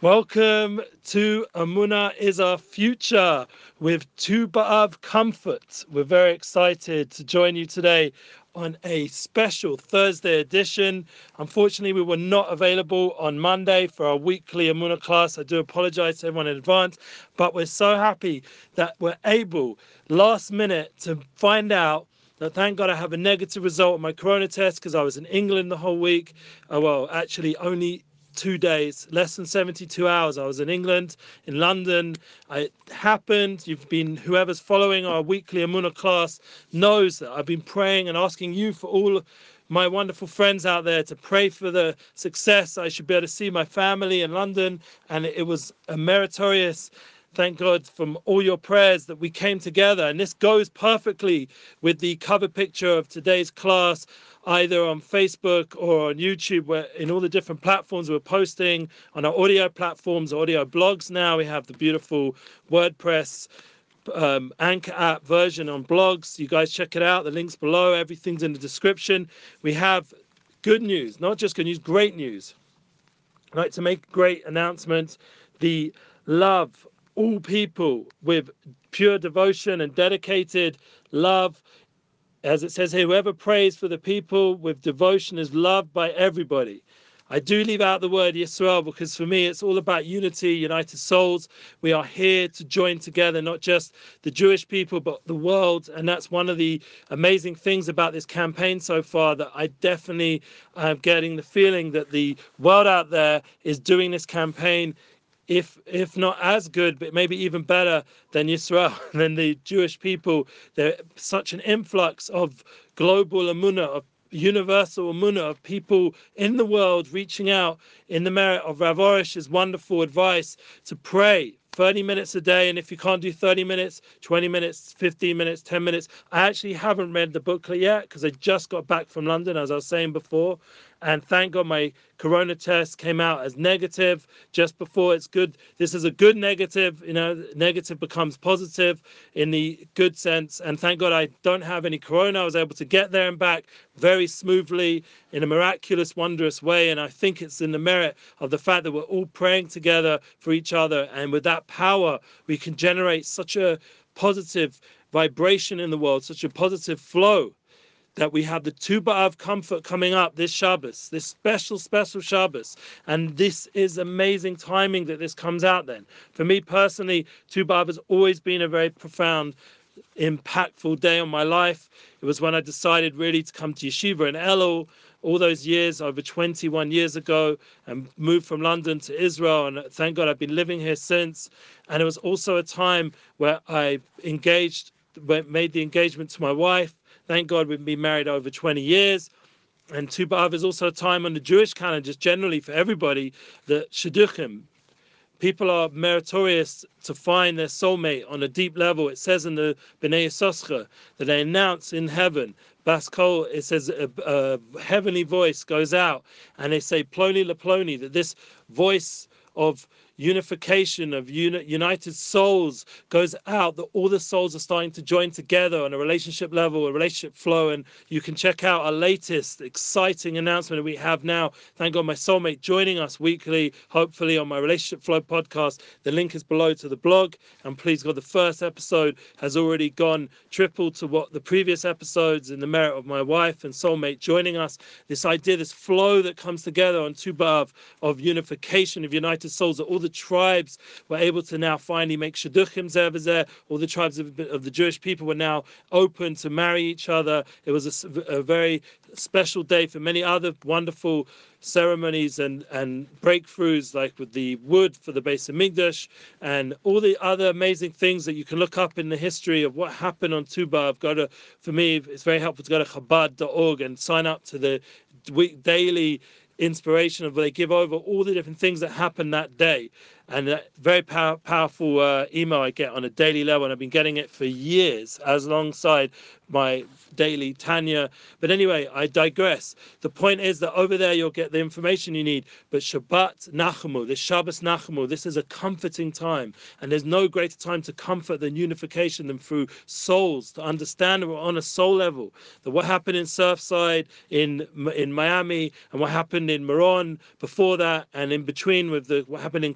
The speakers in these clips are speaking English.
Welcome to Amuna is our future with Tu B'Av Comfort. We're very excited to join you today on a special Thursday edition. Unfortunately, we were not available on Monday for our weekly Amuna class. I do apologize to everyone in advance, but we're so happy that we're able last minute to find out that thank God I have a negative result on my corona test because I was in England the whole week. Uh, well, actually, only two days, less than 72 hours. I was in England, in London. It happened. You've been, whoever's following our weekly Amuna class knows that I've been praying and asking you for all my wonderful friends out there to pray for the success. I should be able to see my family in London. And it was a meritorious thank God from all your prayers that we came together. And this goes perfectly with the cover picture of today's class either on Facebook or on YouTube, where in all the different platforms we're posting on our audio platforms, audio blogs now. We have the beautiful WordPress um, Anchor app version on blogs. You guys check it out. The links below, everything's in the description. We have good news, not just good news, great news. I'd like to make great announcement. The love all people with pure devotion and dedicated love as it says here, whoever prays for the people with devotion is loved by everybody. I do leave out the word Yisrael because for me it's all about unity, united souls. We are here to join together, not just the Jewish people, but the world. And that's one of the amazing things about this campaign so far that I definitely am getting the feeling that the world out there is doing this campaign if if not as good, but maybe even better than Israel, than the Jewish people. There's such an influx of global amuna, of universal amuna, of people in the world reaching out in the merit of Rav Arush's wonderful advice to pray 30 minutes a day. And if you can't do 30 minutes, 20 minutes, 15 minutes, 10 minutes, I actually haven't read the booklet yet because I just got back from London, as I was saying before. And thank God my corona test came out as negative just before it's good. This is a good negative, you know, negative becomes positive in the good sense. And thank God I don't have any corona. I was able to get there and back very smoothly in a miraculous, wondrous way. And I think it's in the merit of the fact that we're all praying together for each other. And with that power, we can generate such a positive vibration in the world, such a positive flow that we have the Tu B'Av comfort coming up this Shabbos, this special, special Shabbos. And this is amazing timing that this comes out then. For me personally, Tu B'Av has always been a very profound, impactful day on my life. It was when I decided really to come to Yeshiva in Elul all those years, over 21 years ago, and moved from London to Israel. And thank God I've been living here since. And it was also a time where I engaged, made the engagement to my wife Thank God we've been married over 20 years. And Tu B'Av is also a time on the Jewish calendar, just generally for everybody, that Shidduchim, people are meritorious to find their soulmate on a deep level. It says in the Bnei Yisoscha that they announce in heaven, Baskol, it says a, a, heavenly voice goes out and they say, Ploni la Ploni, that this voice of unification of uni- united souls goes out that all the souls are starting to join together on a relationship level a relationship flow and you can check out our latest exciting announcement that we have now. Thank god my soulmate joining us weekly hopefully on my relationship flow podcast. The link is below to the blog and please god the first episode has already gone triple to what the previous episodes in the merit of my wife and soulmate joining us. This idea this flow that comes together on Tu B'Av of unification of united souls that all the the tribes were able to now finally make shidduchim zeh All the tribes of, of, the Jewish people were now open to marry each other. It was a, a very special day for many other wonderful ceremonies and, and breakthroughs, like with the wood for the base of Hamikdash and all the other amazing things that you can look up in the history of what happened on Tu B'Av. I've got to, for me, it's very helpful to go to Chabad.org and sign up to the week daily inspiration of they give over all the different things that happened that day and a very pow- powerful uh, email I get on a daily level, and I've been getting it for years, as alongside my daily Tanya. But anyway, I digress. The point is that over there you'll get the information you need. But Shabbat Nachamu, this Shabbos Nachamu, this is a comforting time, and there's no greater time to comfort than unification than through souls to understand on a soul level that what happened in Surfside, in in Miami, and what happened in Meron before that, and in between with the what happened in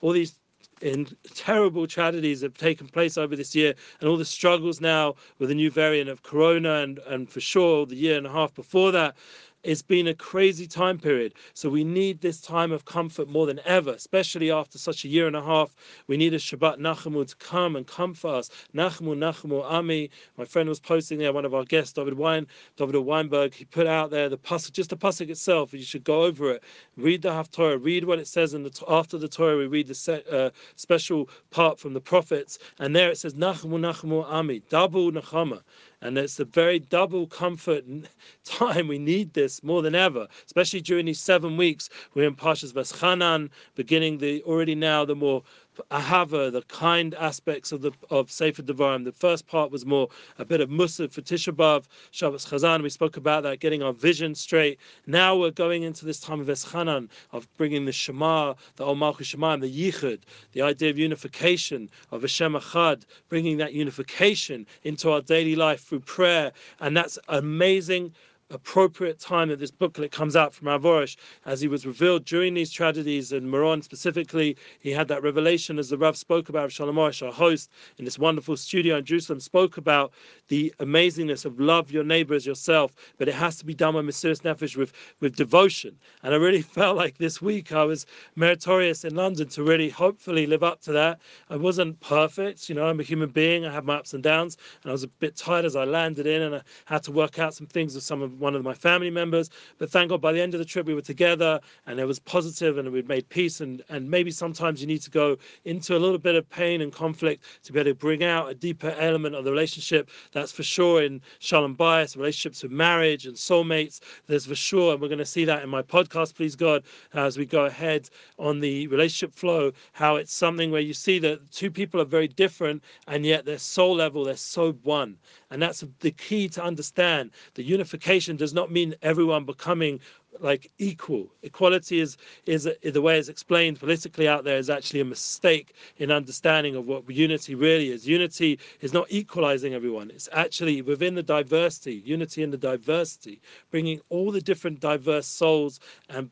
All these in terrible tragedies that have taken place over this year and all the struggles now with the new variant of corona and, and for sure the year and a half before that it's been a crazy time period. So we need this time of comfort more than ever, especially after such a year and a half. We need a Shabbat Nachamu to come and comfort us. Nachamu, Nachamu, Ami. My friend was posting there, one of our guests, David Wein, David Weinberg, he put out there the pasuk, just the pasuk itself. You should go over it, read the Haftorah, read what it says in the after the Torah. We read the set, uh, special part from the prophets, and there it says Nachamu, Nachamu, Ami, double Nachama. And it's a very double comfort time. We need this more than ever, especially during these seven weeks. We're in Parshas Veschanan, beginning the already now the more ahava, uh, the kind aspects of the of Sefer Devarim. The first part was more a bit of Musaf for Tisha B'av, Shabbos Chazon. We spoke about that, getting our vision straight. Now we're going into this time of Eschanan, of bringing the Shema, the Ol Malchus Shema, the Yichud, the idea of unification, of Hashem Achad, bringing that unification into our daily life through prayer. And that's amazing appropriate time that this booklet comes out from Rav Arush, as he was revealed during these tragedies in Meron specifically. He had that revelation, as the Rav spoke about, Shalom Arush, our host in this wonderful studio in Jerusalem, spoke about the amazingness of love your neighbor as yourself, but it has to be done with Mesirus Nefesh, with, with devotion. And I really felt like this week I was meritorious in London to really hopefully live up to that. I wasn't perfect, you know, I'm a human being, I have my ups and downs, and I was a bit tired as I landed in, and I had to work out some things with some of one of my family members. But thank God by the end of the trip we were together and it was positive and we'd made peace. And, and maybe sometimes you need to go into a little bit of pain and conflict to be able to bring out a deeper element of the relationship. That's for sure in Shalom Bayis, relationships with marriage and soulmates. There's for sure, and we're going to see that in my podcast, please God, as we go ahead on the relationship flow, how it's something where you see that two people are very different and yet their soul level, they're so one. And that's the key to understand. The unification does not mean everyone becoming like equal. Equality is, is is the way it's explained politically out there is actually a mistake in understanding of what unity really is. Unity is not equalizing everyone. It's actually within the diversity, unity in the diversity, bringing all the different diverse souls and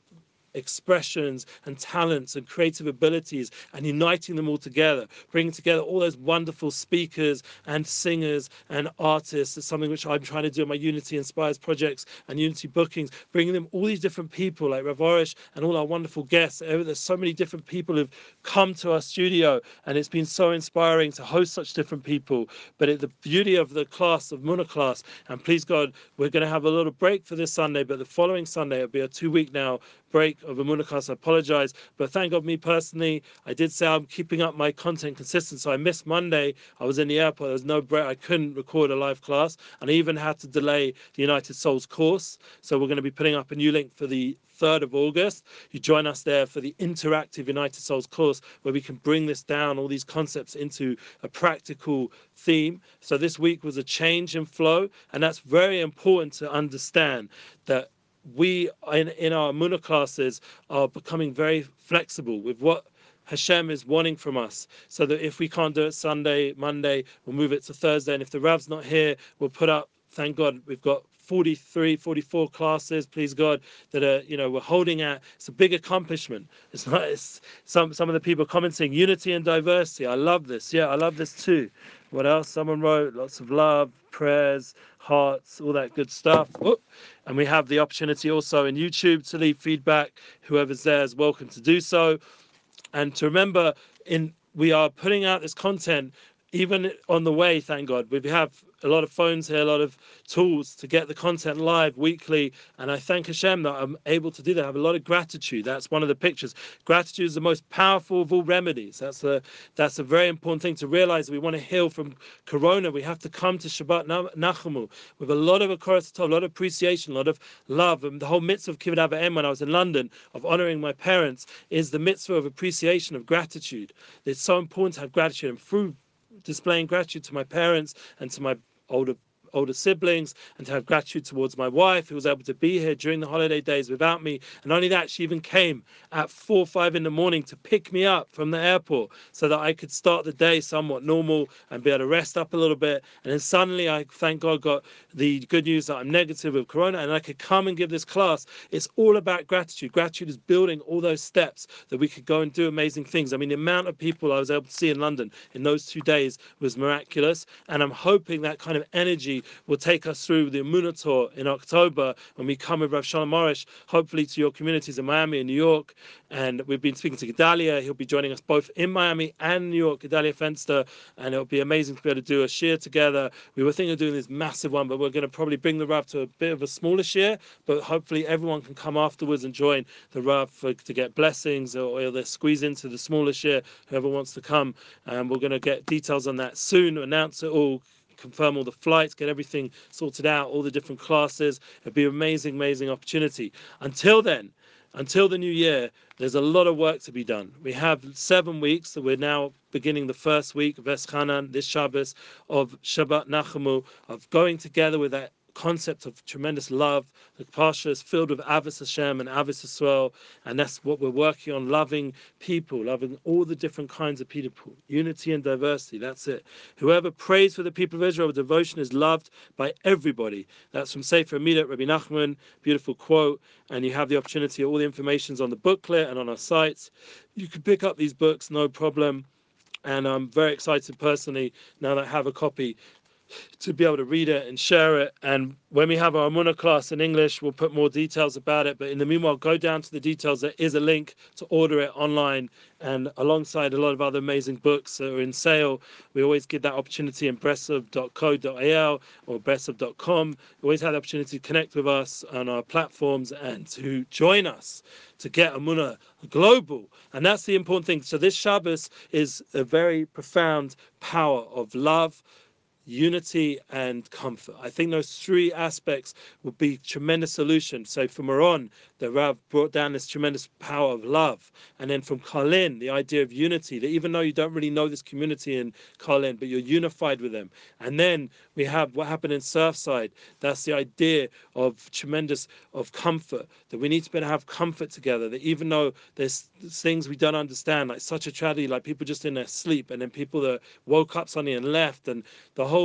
expressions and talents and creative abilities and uniting them all together, bringing together all those wonderful speakers and singers and artists is something which I'm trying to do in my Unity Inspires projects and Unity bookings, bringing them all these different people like Rav Arush and all our wonderful guests. There's so many different people who've come to our studio and it's been so inspiring to host such different people. But it, the beauty of the class, of Muna class, and please God, we're going to have a little break for this Sunday, but the following Sunday, it'll be a two week now break of a Munachas. I apologize. But thank God, me personally, I did say I'm keeping up my content consistent. So I missed Monday. I was in the airport. There was no break. I couldn't record a live class. And I even had to delay the United Souls course. So we're going to be putting up a new link for the 3rd of August. You join us there for the interactive United Souls course where we can bring this down, all these concepts into a practical theme. So this week was a change in flow, and that's very important to understand that we in, in our Muna classes are becoming very flexible with what Hashem is wanting from us. So that if we can't do it Sunday, Monday, we'll move it to Thursday. And if the Rav's not here, we'll put up, thank God, we've got 43 44 classes please god that are you know we're holding at. It's a big accomplishment. It's not it's some some of the people commenting unity and diversity. I love this. Yeah i love this too what else? Someone wrote lots of love prayers hearts all that good stuff. Oh, and we have the opportunity also in youtube to leave feedback. Whoever's there is welcome to do so. And to remember in we are putting out this content even on the way, thank God, we have a lot of phones here, a lot of tools to get the content live weekly. And I thank Hashem that I'm able to do that. I have a lot of gratitude. That's one of the pictures. Gratitude is the most powerful of all remedies. That's a that's a very important thing to realize. We want to heal from Corona. We have to come to Shabbat Nachamu with a lot of a lot of appreciation, a lot of love. And the whole mitzvah of Kibbud Em when I was in London of honoring my parents is the mitzvah of appreciation of gratitude. It's so important to have gratitude and through displaying gratitude to my parents and to my older older siblings and to have gratitude towards my wife who was able to be here during the holiday days without me. And only that, she even came at four five in the morning to pick me up from the airport so that I could start the day somewhat normal and be able to rest up a little bit. And then suddenly, I thank God got the good news that I'm negative with corona and I could come and give this class. It's all about gratitude. Gratitude is building all those steps that we could go and do amazing things. I mean, the amount of people I was able to see in London in those two days was miraculous. And I'm hoping that kind of energy will take us through the Emunah Tour in October when we come with Rav Shalom Arush, hopefully to your communities in Miami and New York. And we've been speaking to Gedalia. He'll be joining us both in Miami and New York, Gedalia Fenster. And it'll be amazing to be able to do a shiur together. We were thinking of doing this massive one, but we're going to probably bring the Rav to a bit of a smaller shiur. But hopefully everyone can come afterwards and join the Rav for, to get blessings or, or they squeeze into the smaller shiur, whoever wants to come. And we're going to get details on that soon, announce it all confirm all the flights, get everything sorted out, all the different classes. It'd be an amazing, amazing opportunity. Until then, until the new year, there's a lot of work to be done. We have seven weeks, so we're now beginning the first week of Eschanan, this Shabbos, of Shabbat Nachamu, of going together with that concept of tremendous love. The Pasha is filled with Avis Hashem and Avis Yisrael, and that's what we're working on loving people, loving all the different kinds of people, unity and diversity. That's it. Whoever prays for the people of Israel devotion is loved by everybody. That's from Sefer Amidah, Rabbi Nachman, beautiful quote. And you have the opportunity, all the information's on the booklet and on our sites. You can pick up these books, no problem and I'm very excited personally now that I have a copy to be able to read it and share it. And when we have our Emunah class in English, we'll put more details about it. But in the meanwhile, go down to the details. There is a link to order it online. And alongside a lot of other amazing books that are in sale, we always give that opportunity in breslov.co.il or breslov.com. We always have the opportunity to connect with us on our platforms and to join us to get Emunah global. And that's the important thing. So this Shabbos is a very profound power of love unity and comfort. I think those three aspects would be tremendous solution. So from Meron, the Rav brought down this tremendous power of love. And then from Karlin, the idea of unity, that even though you don't really know this community in Karlin, but you're unified with them. And then we have what happened in Surfside. That's the idea of tremendous of comfort, that we need to be able to have comfort together, that even though there's things we don't understand, like such a tragedy, like people just in their sleep, and then people that woke up suddenly and left, and the whole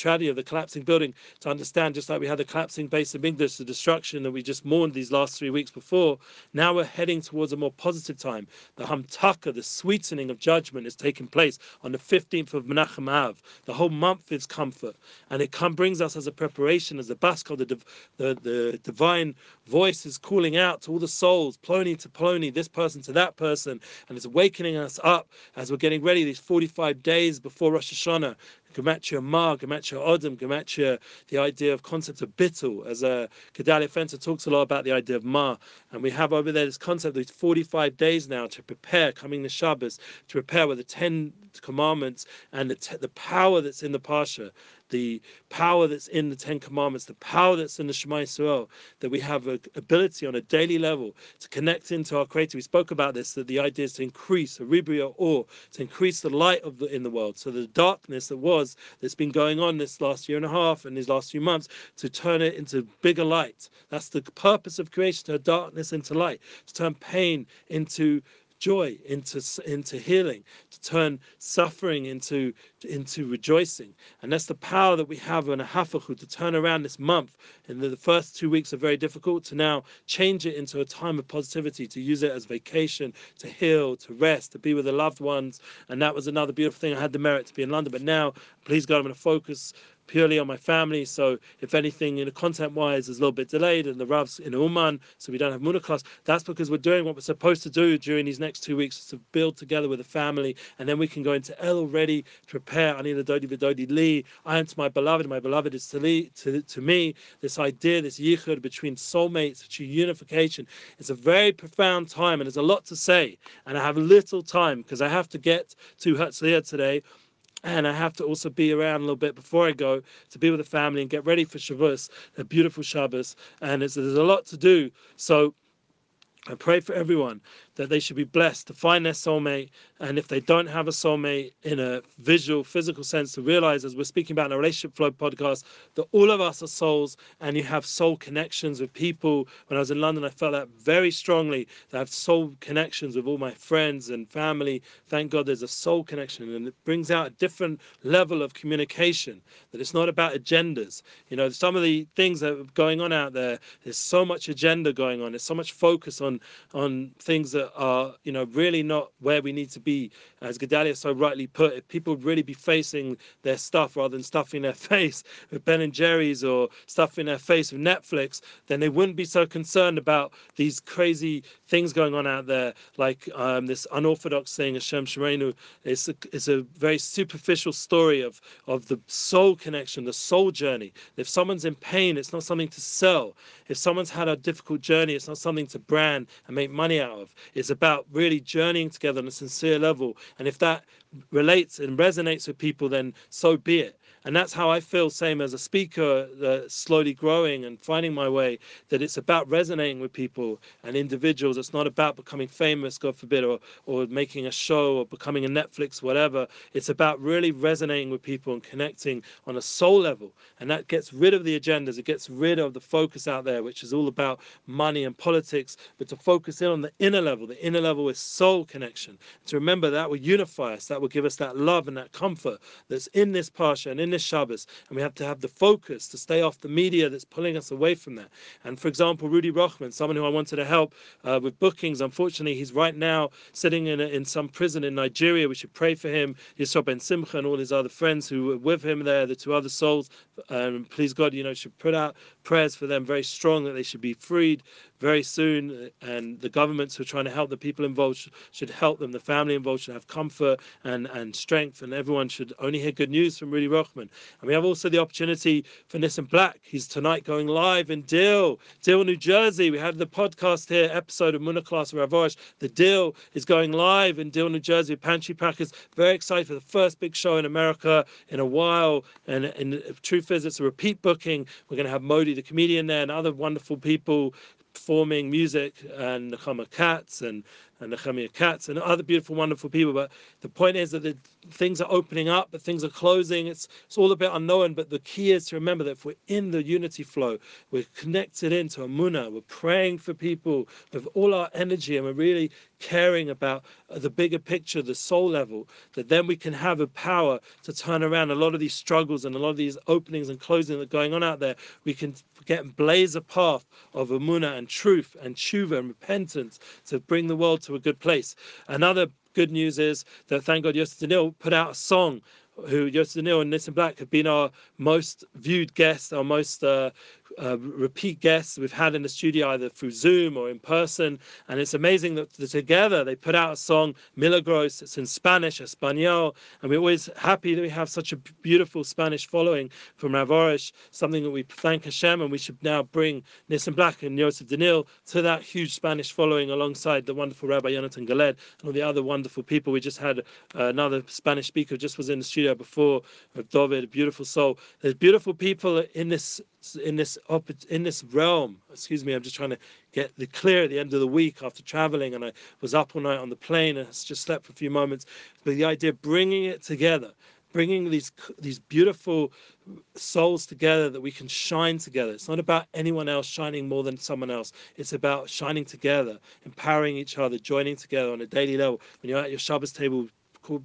tragedy of the collapsing building to understand, just like we had the collapsing base of English, the destruction that we just mourned these last three weeks before. Now we're heading towards a more positive time. The Hamtaka, the sweetening of judgment, is taking place on the 15th of Menachem Av. The whole month is comfort, and it come, brings us as a preparation, as a baskal, the, the, the divine voice is calling out to all the souls, Plony to Plony, this person to that person, and it's awakening us up as we're getting ready these 45 days before Rosh Hashanah. Gematria Ma, Gematria Odom, Gematria, the idea of concept of bittul, as a uh, Gedalia Fenster talks a lot about the idea of Ma. And we have over there this concept of 45 days now to prepare, coming the Shabbos, to prepare with the 10 commandments and the, te- the power that's in the Pasha the power that's in the Ten Commandments, the power that's in the Shema Yisrael, that we have an ability on a daily level to connect into our Creator. We spoke about this, that the idea is to increase, a ribria or, to increase the light of the, in the world. So the darkness that was, that's been going on this last year and a half and these last few months, to turn it into bigger light. That's the purpose of creation, to turn darkness into light, to turn pain into joy into into healing to turn suffering into into rejoicing. And that's the power that we have in a hafachu to turn around this month. And the first two weeks are very difficult to now change it into a time of positivity to use it as vacation to heal to rest to be with the loved ones. And that was another beautiful thing. I had the merit to be in london but now please god i'm going to focus purely on my family. So if anything, you know, content wise is a little bit delayed and the Rav's in Uman, so we don't have Muna class, that's because we're doing what we're supposed to do during these next two weeks to build together with the family. And then we can go into El ready to prepare Ani Dodi Vidodi Li. I am to my beloved, my beloved is to, Li, to, to me. This idea, this yichud between soulmates, which unification, it's a very profound time and there's a lot to say. And I have little time because I have to get to Herzliya today and I have to also be around a little bit before I go to be with the family and get ready for Shavuos, a beautiful Shabbos, and there's a lot to do. So I pray for everyone that they should be blessed to find their soulmate. And if they don't have a soulmate in a visual, physical sense, to realize, as we're speaking about in a relationship flow podcast, that all of us are souls and you have soul connections with people. When I was in London, I felt that very strongly that I have soul connections with all my friends and family. Thank God there's a soul connection and it brings out a different level of communication, that it's not about agendas. You know, some of the things that are going on out there, there's so much agenda going on, there's so much focus on on things that are you know really not where we need to be. As Gedalia so rightly put if people would really be facing their stuff rather than stuffing their face with Ben and Jerry's or stuffing their face with Netflix then they wouldn't be so concerned about these crazy things going on out there. Like um, this unorthodox thing Hashem Shirenu it's a, it's a very superficial story of of the soul connection the soul journey. If someone's in pain it's not something to sell. If someone's had a difficult journey it's not something to brand and make money out of it's about really journeying together on a sincere level. And if that relates and resonates with people, then so be it and that's how I feel. Same as a speaker, uh, slowly growing and finding my way. That it's about resonating with people and individuals. It's not about becoming famous, God forbid, or or making a show or becoming a Netflix, whatever. It's about really resonating with people and connecting on a soul level, and that gets rid of the agendas. It gets rid of the focus out there, which is all about money and politics. But to focus in on the inner level. The inner level is soul connection. To remember that will unify us. That will give us that love and that comfort that's in this parsha and in Shabbos, and we have to have the focus to stay off the media that's pulling us away from that. And for example, Rudy Rochman, someone who I wanted to help uh, with bookings, unfortunately, he's right now sitting in a, in some prison in Nigeria. We should pray for him, Yisroel Ben Simcha, and all his other friends who were with him there, the two other souls. Um, please God, you know, should put out prayers for them very strong that they should be freed very soon. And the governments who are trying to help the people involved should help them. The family involved should have comfort and, and strength, and everyone should only hear good news from Rudy Rochman. And we have also the opportunity for Nissim Black. He's tonight going live in Deal, Deal, New Jersey. We had the podcast here, episode of Muna Class of Rav Arush. The Deal is going live in Deal, New Jersey Pantry Packers. Very excited for the first big show in America in a while. And, in truth is, it's a repeat booking. We're going to have Modi, the comedian, there, and other wonderful people performing music and Nechama Katz and and Nehemiah Katz and other beautiful, wonderful people. But the point is that the things are opening up, but things are closing. It's it's all a bit unknown. But the key is to remember that if we're in the unity flow, we're connected into Amuna, we're praying for people with all our energy, and we're really caring about the bigger picture, the soul level, that then we can have a power to turn around a lot of these struggles and a lot of these openings and closing that are going on out there. We can get blaze a path of Amuna and truth and tshuva and repentance to bring the world to to a good place. Another good news is that thank God Yosef Daniel put out a song who Yosef Daniel and Nissim Black have been our most viewed guests, our most uh, uh, repeat guests we've had in the studio either through Zoom or in person. And it's amazing that together they put out a song, Milagros. It's in Spanish, Espanol. And we're always happy that we have such a beautiful Spanish following from Rav Arush, something that we thank Hashem. And we should now bring Nissim Black and Yosef Daniel to that huge Spanish following alongside the wonderful Rabbi Jonathan Galed and all the other wonderful people. We just had uh, another Spanish speaker just was in the studio before, David, a beautiful soul. There's beautiful people in this in this in this realm. Excuse me, I'm just trying to get the clear at the end of the week after traveling, and I was up all night on the plane and just slept for a few moments. But the idea of bringing it together, bringing these these beautiful souls together that we can shine together. It's not about anyone else shining more than someone else. It's about shining together, empowering each other, joining together on a daily level. When you're at your Shabbos table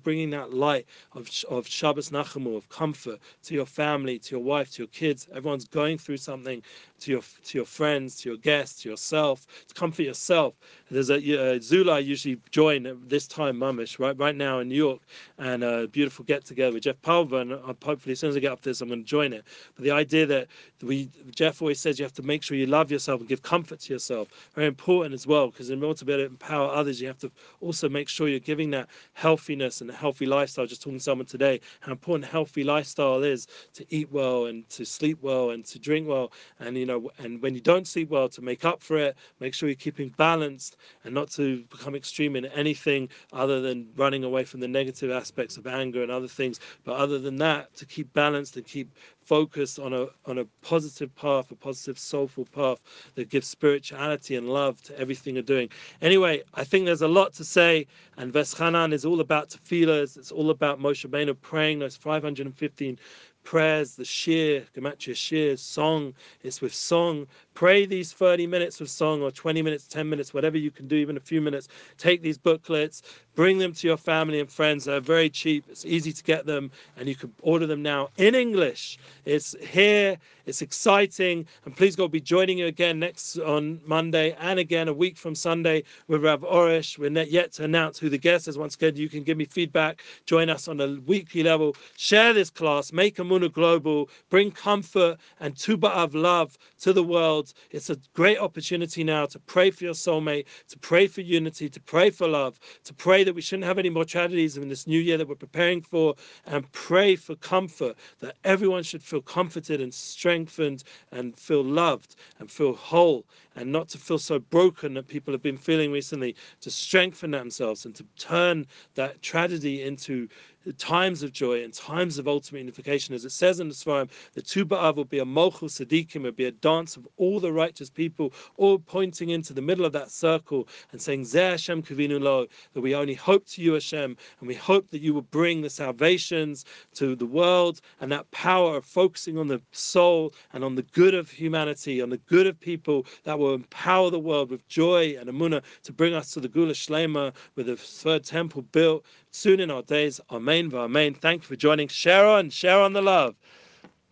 bringing that light of, of Shabbos Nachamu, of comfort to your family, to your wife, to your kids. Everyone's going through something to your to your friends, to your guests, to yourself, to comfort yourself. There's a uh, Zula I usually join at this time, Mamish, right right now in New York, and a beautiful get together with Jeff Pulver. And hopefully, as soon as I get up this, I'm going to join it. But the idea that we Jeff always says you have to make sure you love yourself and give comfort to yourself, very important as well, because in order to be able to empower others, you have to also make sure you're giving that healthiness and a healthy lifestyle. Just talking to someone today, how important healthy lifestyle is to eat well and to sleep well and to drink well, and you know, and when you don't sleep well, to make up for it, make sure you're keeping balanced and not to become extreme in anything other than running away from the negative aspects of anger and other things. But other than that, to keep balanced and keep focused on a on a positive path, a positive soulful path that gives spirituality and love to everything you're doing. Anyway, I think there's a lot to say, and Veschanan is all about tefillahs. It's all about Moshe Beno praying those 515 prayers, the shir, gematria shir, song. It's with song. Pray these 30 minutes with song or 20 minutes, 10 minutes, whatever you can do, even a few minutes. Take these booklets, bring them to your family and friends. They're very cheap. It's easy to get them, and you can order them now in English. It's here. It's exciting. And please God be joining you again next on Monday and again a week from Sunday with Rav Arush. We're not yet to announce who the guest is. Once again, you can give me feedback. Join us on a weekly level. Share this class. Make Amuna global. Bring comfort and Tu of love to the world. It's a great opportunity now to pray for your soulmate, to pray for unity, to pray for love, to pray that we shouldn't have any more tragedies in this new year that we're preparing for, and pray for comfort, that everyone should feel comforted and strengthened and feel loved and feel whole, and not to feel so broken that people have been feeling recently, to strengthen themselves and to turn that tragedy into times of joy and times of ultimate unification. As it says in the Svarim, the Tu B'Av will be a Mochel Sadiqim, will be a dance of all the righteous people, all pointing into the middle of that circle and saying, Zeh Hashem Kavinu Lo, that we only hope to you, Hashem, and we hope that you will bring the salvations to the world and that power of focusing on the soul and on the good of humanity, on the good of people that will empower the world with joy and amuna to bring us to the Geula Shlema with the third temple built soon in our days. Amen. Amen. Thank you for joining. Share on, share on the love.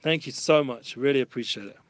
Thank you so much. Really appreciate it.